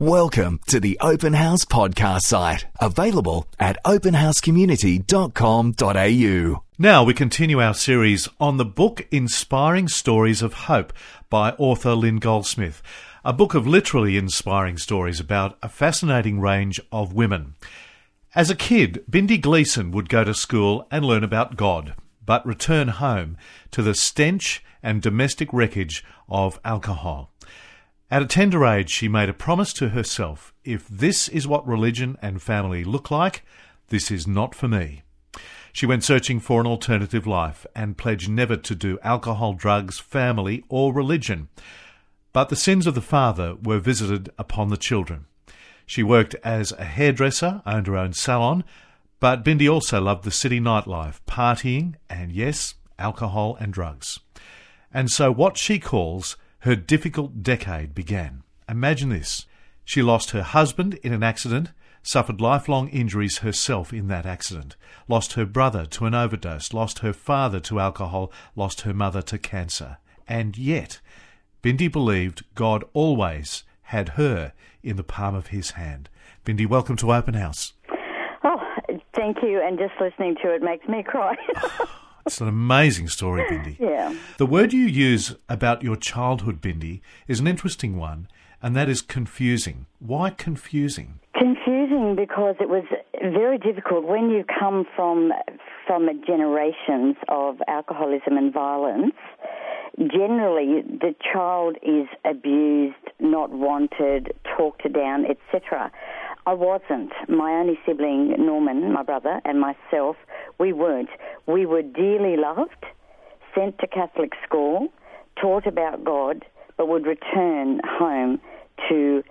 Welcome to the Open House podcast site, available at openhousecommunity.com.au. Now we continue our series on the book Inspiring Stories of Hope by author Lynn Goldsmith, a book of literally inspiring stories about a fascinating range of women. As a kid, Bindi Gleeson would go to school and learn about God, but return home to the stench and domestic wreckage of alcohol. At a tender age, she made a promise to herself if this is what religion and family look like, this is not for me. She went searching for an alternative life and pledged never to do alcohol, drugs, family, or religion. But the sins of the father were visited upon the children. She worked as a hairdresser, owned her own salon, but Bindi also loved the city nightlife, partying, and yes, alcohol and drugs. And so what she calls her difficult decade began. Imagine this. She lost her husband in an accident, suffered lifelong injuries herself in that accident, lost her brother to an overdose, lost her father to alcohol, lost her mother to cancer. And yet, Bindi believed God always had her in the palm of his hand. Bindi, welcome to Open House. Oh, thank you. And just listening to it makes me cry. It's an amazing story, Bindi. yeah. The word you use about your childhood, Bindi, is an interesting one, and that is confusing. Why confusing? Confusing because it was very difficult when you come from from generations of alcoholism and violence. Generally, the child is abused, not wanted, talked down, etc. I wasn't. My only sibling, Norman, my brother, and myself, we weren't. We were dearly loved, sent to Catholic school, taught about God, but would return home to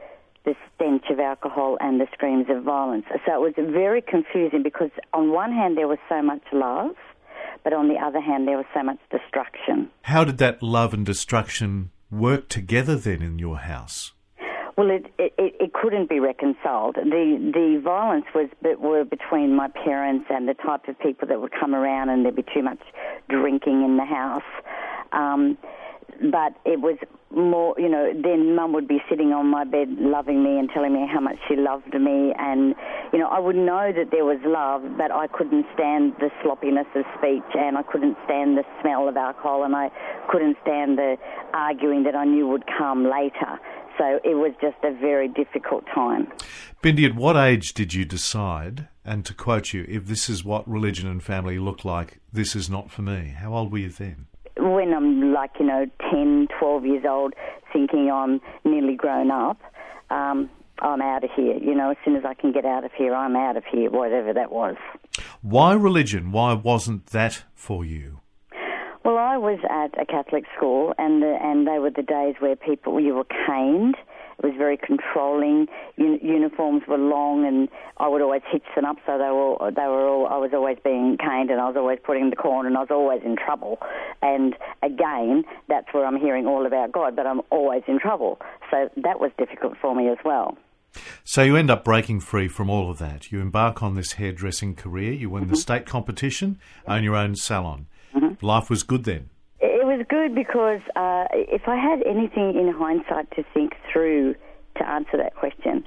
the stench of alcohol and the screams of violence. So it was very confusing because on one hand there was so much love, but on the other hand there was so much destruction. How did that love and destruction work together then in your house? Well, it, it, it couldn't be reconciled. The the violence was were between my parents and the type of people that would come around, and there'd be too much drinking in the house. Um, but it was more, you know, then mum would be sitting on my bed loving me and telling me how much she loved me. And, you know, I would know that there was love, but I couldn't stand the sloppiness of speech and I couldn't stand the smell of alcohol and I couldn't stand the arguing that I knew would come later. So it was just a very difficult time. Bindi, at what age did you decide, and to quote you, if this is what religion and family look like, this is not for me? How old were you then? When I'm like, you know, 10, 12 years old, thinking I'm nearly grown up, um, I'm out of here. You know, as soon as I can get out of here, I'm out of here, whatever that was. Why religion? Why wasn't that for you? I was at a Catholic school, and the, and they were the days where people you were caned. It was very controlling. Un- uniforms were long, and I would always hitch them up, so they were they were all. I was always being caned, and I was always putting the corner, and I was always in trouble. And again, that's where I'm hearing all about God, but I'm always in trouble. So that was difficult for me as well. So you end up breaking free from all of that. You embark on this hairdressing career. You win mm-hmm. the state competition, own your own salon. Life was good then. It was good because uh, if I had anything in hindsight to think through to answer that question,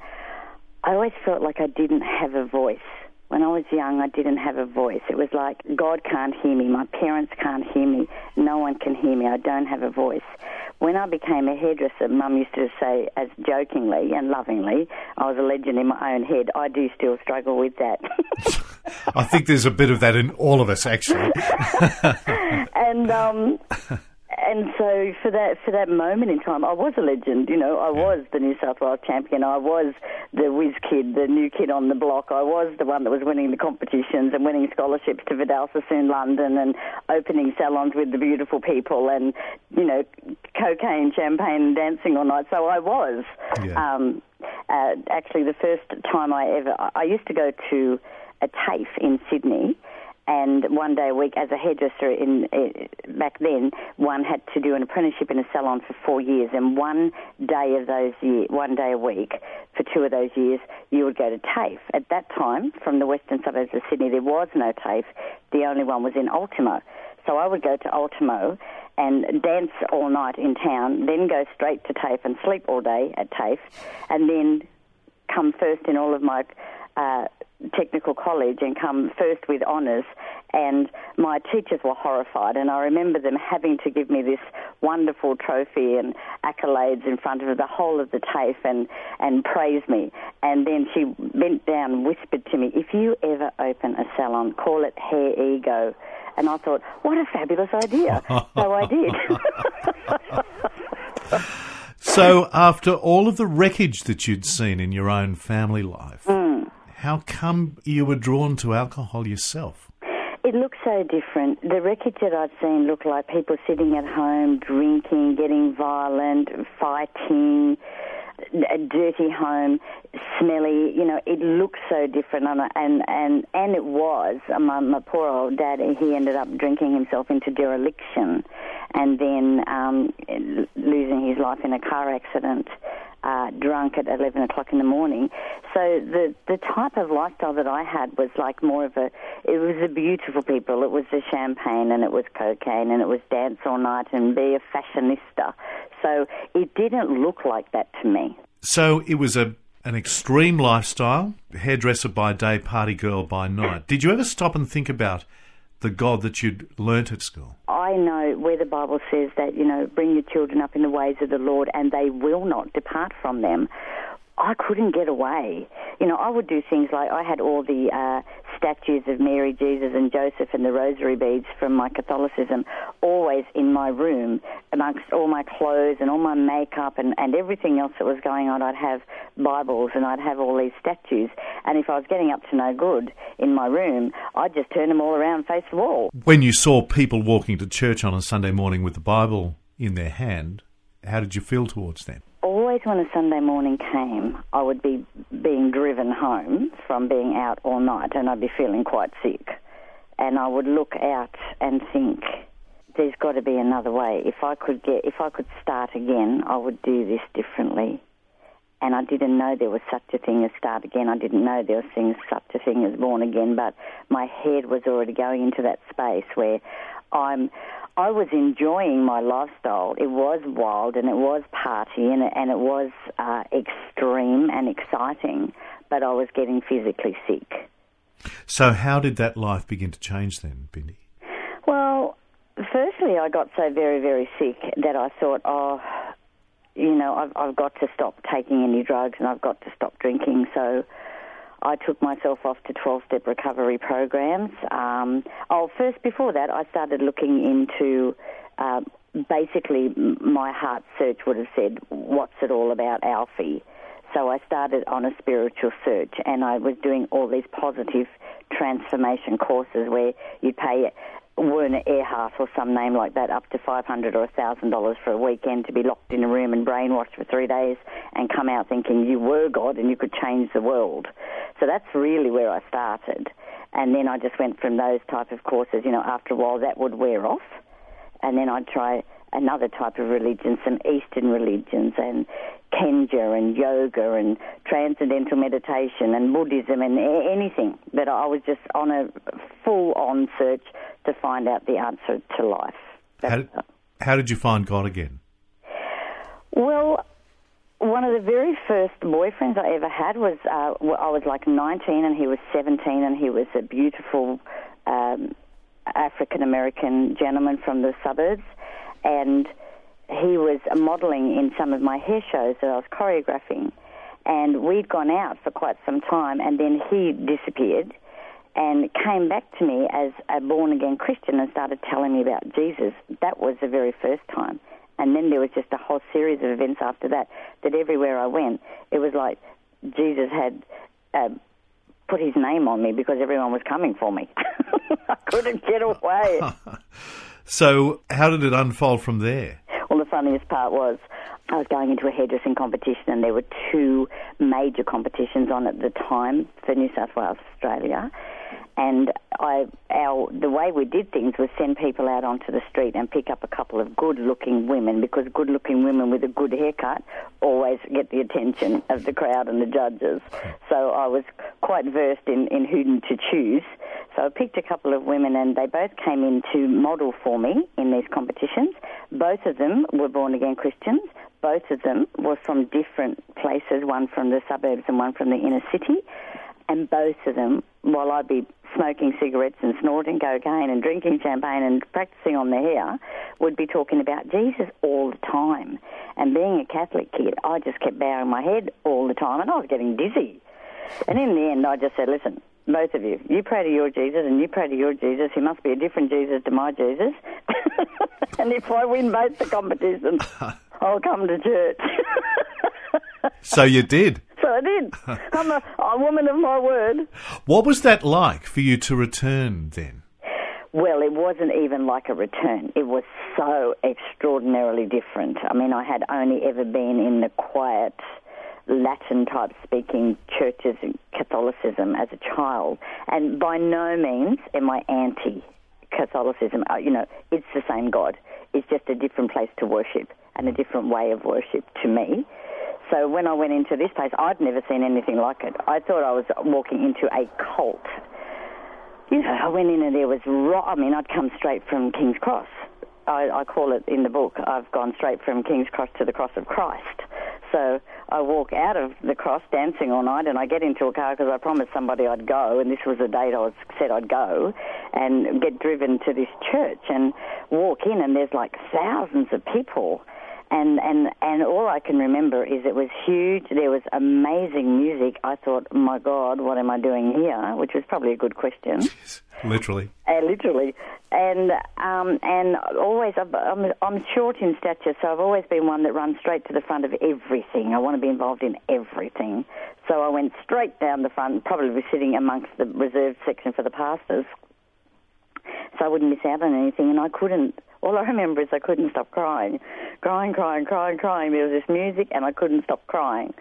I always felt like I didn't have a voice. When I was young, I didn't have a voice. It was like, God can't hear me, my parents can't hear me, no one can hear me, I don't have a voice. When I became a hairdresser, Mum used to say, as jokingly and lovingly, I was a legend in my own head. I do still struggle with that. I think there's a bit of that in all of us, actually. and um, and so for that for that moment in time, I was a legend. You know, I yeah. was the New South Wales champion. I was the whiz kid, the new kid on the block. I was the one that was winning the competitions and winning scholarships to Vidal Sassoon London and opening salons with the beautiful people and you know cocaine, champagne, and dancing all night. So I was. Yeah. Um, uh, actually, the first time I ever, I used to go to a TAFE in Sydney and one day a week as a hairdresser in uh, back then one had to do an apprenticeship in a salon for four years. And one day of those year, one day a week for two of those years you would go to TAFE. At that time from the western suburbs of Sydney there was no TAFE. The only one was in Ultimo. So I would go to Ultimo and dance all night in town, then go straight to TAFE and sleep all day at TAFE, and then come first in all of my uh, technical college and come first with honours. And my teachers were horrified, and I remember them having to give me this wonderful trophy and accolades in front of the whole of the TAFE and, and praise me. And then she bent down and whispered to me, If you ever open a salon, call it Hair Ego. And I thought, what a fabulous idea. so I did. so, after all of the wreckage that you'd seen in your own family life. How come you were drawn to alcohol yourself? It looks so different. The wreckage that I've seen look like people sitting at home, drinking, getting violent, fighting, a dirty home, smelly. You know, it looks so different, and and and, and it was. My, my poor old dad. He ended up drinking himself into dereliction, and then um, losing his life in a car accident. Uh, drunk at 11 o'clock in the morning. So the the type of lifestyle that I had was like more of a, it was the beautiful people. It was the champagne and it was cocaine and it was dance all night and be a fashionista. So it didn't look like that to me. So it was a an extreme lifestyle, hairdresser by day, party girl by night. Did you ever stop and think about the God that you'd learnt at school? I know where the Bible says that, you know, bring your children up in the ways of the Lord and they will not depart from them. I couldn't get away. You know, I would do things like I had all the uh, statues of Mary, Jesus, and Joseph and the rosary beads from my Catholicism always in my room amongst all my clothes and all my makeup and, and everything else that was going on. I'd have Bibles and I'd have all these statues. And if I was getting up to no good in my room, I'd just turn them all around face the wall. When you saw people walking to church on a Sunday morning with the Bible in their hand, how did you feel towards them? Always when a Sunday morning came, I would be being driven home from being out all night and I'd be feeling quite sick. And I would look out and think, there's got to be another way. If I could get, if I could start again, I would do this differently. And I didn't know there was such a thing as start again. I didn't know there was things, such a thing as born again. But my head was already going into that space where I'm I was enjoying my lifestyle. It was wild and it was party and it, and it was uh, extreme and exciting, but I was getting physically sick. So, how did that life begin to change then, Bindi? Well, firstly, I got so very, very sick that I thought, oh, you know, I've, I've got to stop taking any drugs and I've got to stop drinking. So, I took myself off to 12 step recovery programs. Um, oh, first, before that, I started looking into uh, basically my heart search would have said, What's it all about, Alfie? So I started on a spiritual search and I was doing all these positive transformation courses where you pay Werner Erhard or some name like that up to five hundred or thousand dollars for a weekend to be locked in a room and brainwashed for three days and come out thinking you were God and you could change the world. So that's really where I started. And then I just went from those type of courses, you know, after a while that would wear off. And then I'd try another type of religion, some Eastern religions, and Kenja and yoga and transcendental meditation and Buddhism and anything. But I was just on a full on search to find out the answer to life. How did, how did you find God again? Well, one of the very first boyfriends I ever had was uh, I was like 19 and he was 17 and he was a beautiful um, African American gentleman from the suburbs and he was modelling in some of my hair shows that I was choreographing. And we'd gone out for quite some time, and then he disappeared and came back to me as a born again Christian and started telling me about Jesus. That was the very first time. And then there was just a whole series of events after that, that everywhere I went, it was like Jesus had uh, put his name on me because everyone was coming for me. I couldn't get away. so, how did it unfold from there? Funniest part was I was going into a hairdressing competition, and there were two major competitions on at the time for New South Wales, Australia. And I, our, the way we did things was send people out onto the street and pick up a couple of good-looking women because good-looking women with a good haircut always get the attention of the crowd and the judges. So I was quite versed in, in who to choose. So I picked a couple of women, and they both came in to model for me in these competitions. Both of them were born again Christians. Both of them were from different places, one from the suburbs and one from the inner city. And both of them, while I'd be smoking cigarettes and snorting cocaine and drinking champagne and practicing on their hair, would be talking about Jesus all the time. And being a Catholic kid, I just kept bowing my head all the time, and I was getting dizzy. And in the end, I just said, listen, both of you, you pray to your Jesus and you pray to your Jesus. He must be a different Jesus to my Jesus. and if I win both the competitions, I'll come to church. so you did. I did. I'm a, a woman of my word. What was that like for you to return then? Well, it wasn't even like a return. It was so extraordinarily different. I mean, I had only ever been in the quiet Latin type speaking churches in Catholicism as a child, and by no means am I anti Catholicism. Uh, you know, it's the same God. It's just a different place to worship and a different way of worship to me. So when I went into this place, I'd never seen anything like it. I thought I was walking into a cult. You know, I went in and there was, ro- I mean, I'd come straight from King's Cross. I, I call it in the book, I've gone straight from King's Cross to the Cross of Christ. So I walk out of the cross dancing all night and I get into a car because I promised somebody I'd go and this was the date I was said I'd go and get driven to this church and walk in and there's like thousands of people and and and all I can remember is it was huge. There was amazing music. I thought, my God, what am I doing here? Which was probably a good question. literally. Uh, literally, and um, and always I'm, I'm short in stature, so I've always been one that runs straight to the front of everything. I want to be involved in everything. So I went straight down the front, probably sitting amongst the reserved section for the pastors, so I wouldn't miss out on anything. And I couldn't all I remember is I couldn't stop crying, crying, crying, crying, crying. There was this music, and I couldn't stop crying.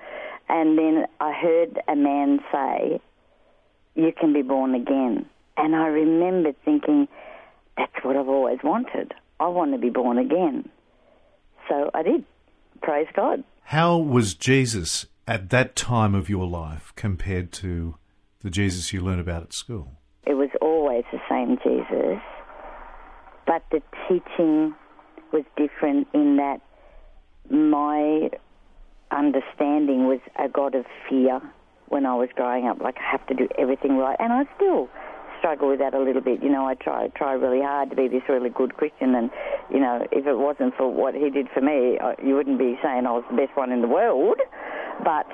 And then I heard a man say, "You can be born again." And I remember thinking, "That's what I've always wanted. I want to be born again." So I did. Praise God. How was Jesus at that time of your life compared to the Jesus you learned about at school? It was always the same Jesus but the teaching was different in that my understanding was a God of fear when I was growing up. Like I have to do everything right, and I still struggle with that a little bit. You know, I try try really hard to be this really good Christian, and you know, if it wasn't for what He did for me, you wouldn't be saying I was the best one in the world. But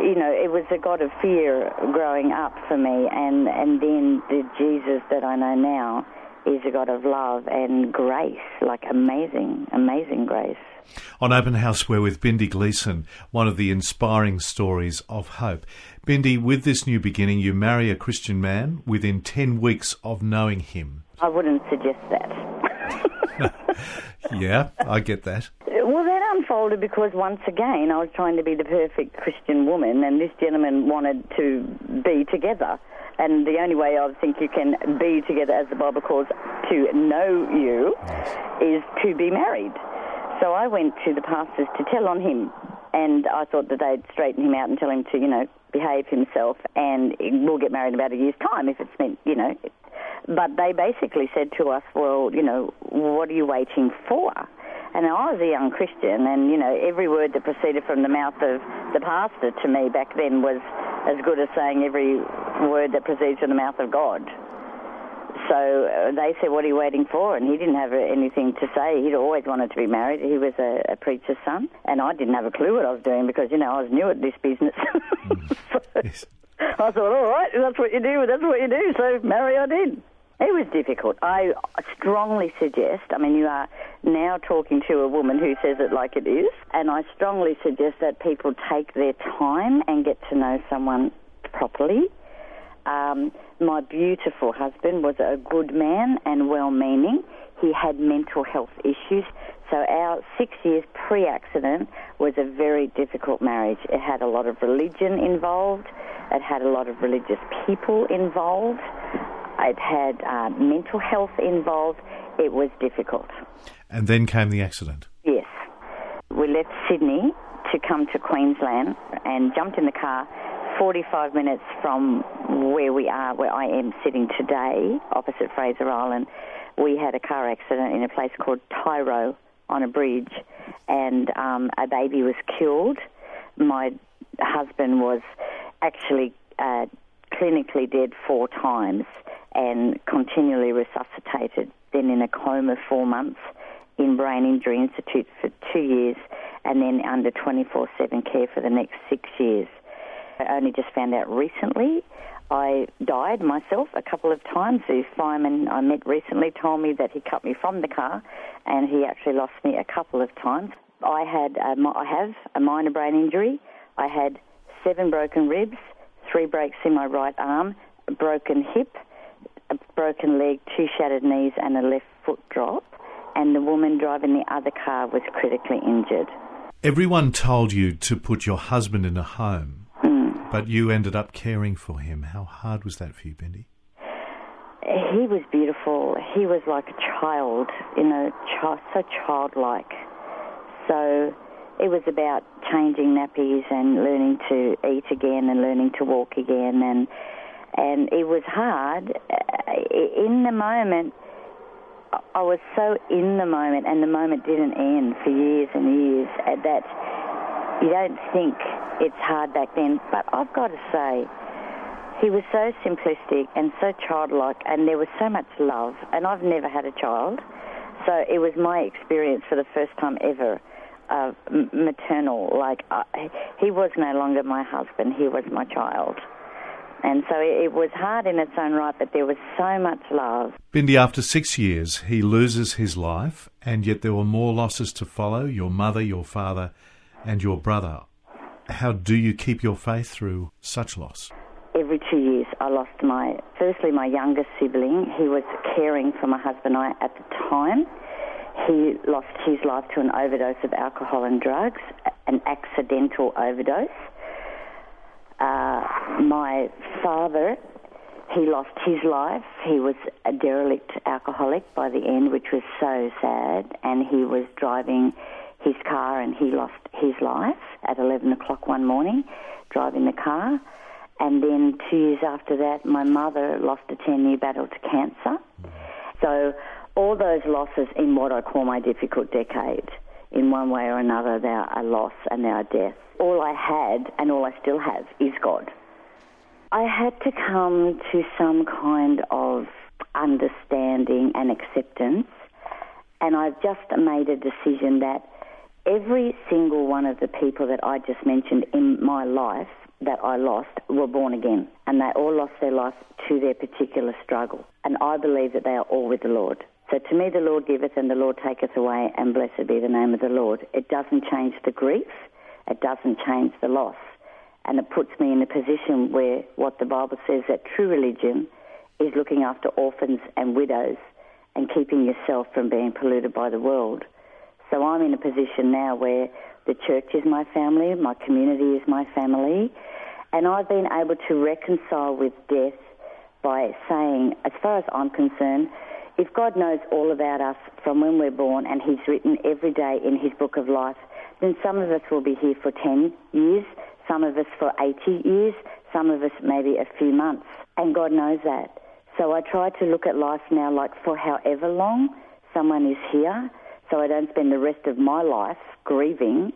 you know, it was a God of fear growing up for me, and and then the Jesus that I know now is a God of love and grace, like amazing, amazing grace. On Open House, we're with Bindi Gleeson, one of the inspiring stories of hope. Bindi, with this new beginning, you marry a Christian man within 10 weeks of knowing him. I wouldn't suggest that. yeah, I get that. Well, that unfolded because once again I was trying to be the perfect Christian woman, and this gentleman wanted to be together. And the only way I think you can be together, as the Bible calls, to know you, is to be married. So I went to the pastors to tell on him, and I thought that they'd straighten him out and tell him to, you know, behave himself, and we'll get married in about a year's time if it's meant, you know. But they basically said to us, well, you know, what are you waiting for? And I was a young Christian, and you know, every word that proceeded from the mouth of the pastor to me back then was as good as saying every word that proceeds from the mouth of God. So uh, they said, "What are you waiting for?" And he didn't have anything to say. He'd always wanted to be married. He was a, a preacher's son, and I didn't have a clue what I was doing because you know I was new at this business. so yes. I thought, "All right, that's what you do. That's what you do." So marry I did. It was difficult. I strongly suggest, I mean, you are now talking to a woman who says it like it is, and I strongly suggest that people take their time and get to know someone properly. Um, my beautiful husband was a good man and well meaning. He had mental health issues. So our six years pre accident was a very difficult marriage. It had a lot of religion involved, it had a lot of religious people involved. It had uh, mental health involved. It was difficult. And then came the accident. Yes. We left Sydney to come to Queensland and jumped in the car, 45 minutes from where we are, where I am sitting today, opposite Fraser Island, we had a car accident in a place called Tiaro on a bridge, and um, a baby was killed. My husband was actually uh, clinically dead four times and continually resuscitated, then in a coma four months, in Brain Injury Institute for two years, and then under 24 7 care for the next six years. I only just found out recently. I died myself a couple of times. The fireman I met recently told me that he cut me from the car, and he actually lost me a couple of times. I had a, I have a minor brain injury. I had seven broken ribs, three breaks in my right arm, a broken hip, a broken leg, two shattered knees, and a left foot drop. And the woman driving the other car was critically injured. Everyone told you to put your husband in a home, mm. but you ended up caring for him. How hard was that for you, Bindi? He was beautiful. He was like a child, you know, child, so childlike. So it was about changing nappies and learning to eat again and learning to walk again and and it was hard in the moment I was so in the moment and the moment didn't end for years and years that you don't think it's hard back then but I've got to say he was so simplistic and so childlike and there was so much love and I've never had a child so it was my experience for the first time ever uh, maternal. Like uh, he was no longer my husband; he was my child. And so it, was hard in its own right, but there was so much love. Bindi, after six years, he loses his life, and yet there were more losses to follow your mother, your father, and your brother. How do you keep your faith through such loss? Every two years, I lost my, firstly, my youngest sibling. He was caring for my husband and I at the time. He lost his life to an overdose of alcohol and drugs, an accidental overdose. My father, he lost his life. He was a derelict alcoholic by the end, which was so sad. And he was driving his car and he lost his life at 11 o'clock one morning, driving the car. And then two years after that, my mother lost a 10 year battle to cancer. So all those losses in what I call my difficult decade, in one way or another, they are a loss and they are death. All I had and all I still have is God. I had to come to some kind of understanding and acceptance, and I've just made a decision that every single one of the people that I just mentioned in my life that I lost were born again, and they all lost their life to their particular struggle. And I believe that they are all with the Lord. So to me, the Lord giveth and the Lord taketh away, and blessed be the name of the Lord. It doesn't change the grief, it doesn't change the loss. And it puts me in a position where what the Bible says that true religion is looking after orphans and widows and keeping yourself from being polluted by the world. So I'm in a position now where the church is my family, my community is my family, and I've been able to reconcile with death by saying, as far as I'm concerned, if God knows all about us from when we're born and He's written every day in His book of life, then some of us will be here for 10 years, some of us for 80 years, some of us maybe a few months. And God knows that. So I try to look at life now like for however long someone is here, so I don't spend the rest of my life grieving.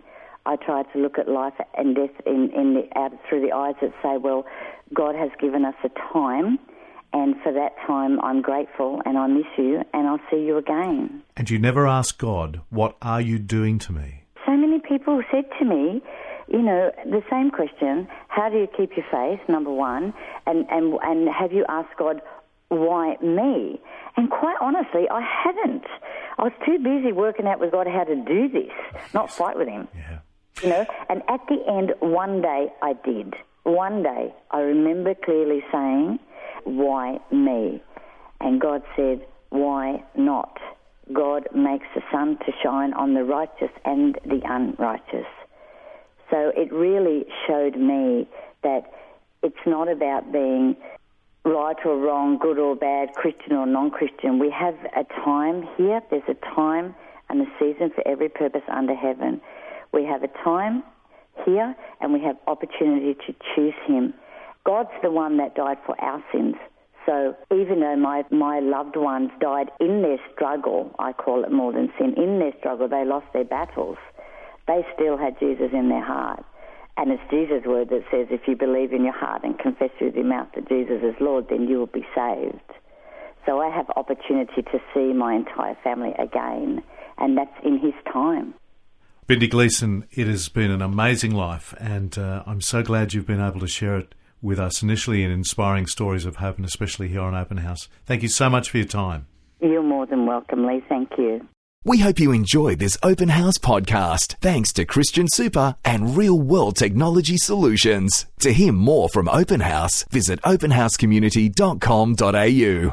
I try to look at life and death in, in the, out through the eyes that say, well, God has given us a time and for that time, I'm grateful and I miss you and I'll see you again. And you never ask God, What are you doing to me? So many people said to me, you know, the same question, how do you keep your faith, number one, and, and, and have you asked God, why me? And quite honestly, I haven't. I was too busy working out with God how to do this, not fight with Him. Yeah. You know, and at the end, one day I did. One day I remember clearly saying, why me? And God said, why not? God makes the sun to shine on the righteous and the unrighteous. So it really showed me that it's not about being right or wrong, good or bad, Christian or non Christian. We have a time here, there's a time and a season for every purpose under heaven. We have a time here and we have opportunity to choose Him. God's the one that died for our sins. So even though my, my loved ones died in their struggle, I call it more than sin, in their struggle, they lost their battles, they still had Jesus in their heart. And it's Jesus' word that says, if you believe in your heart and confess with your mouth that Jesus is Lord, then you will be saved. So I have opportunity to see my entire family again, and that's in His time. Bindi Gleeson, it has been an amazing life, and uh, I'm so glad you've been able to share it with us initially in inspiring stories of hope, and especially here on Open House. Thank you so much for your time. You're more than welcome, Lee. Thank you. We hope you enjoyed this Open House podcast thanks to Christian Super and Real World Technology Solutions. To hear more from Open House, visit openhousecommunity.com.au.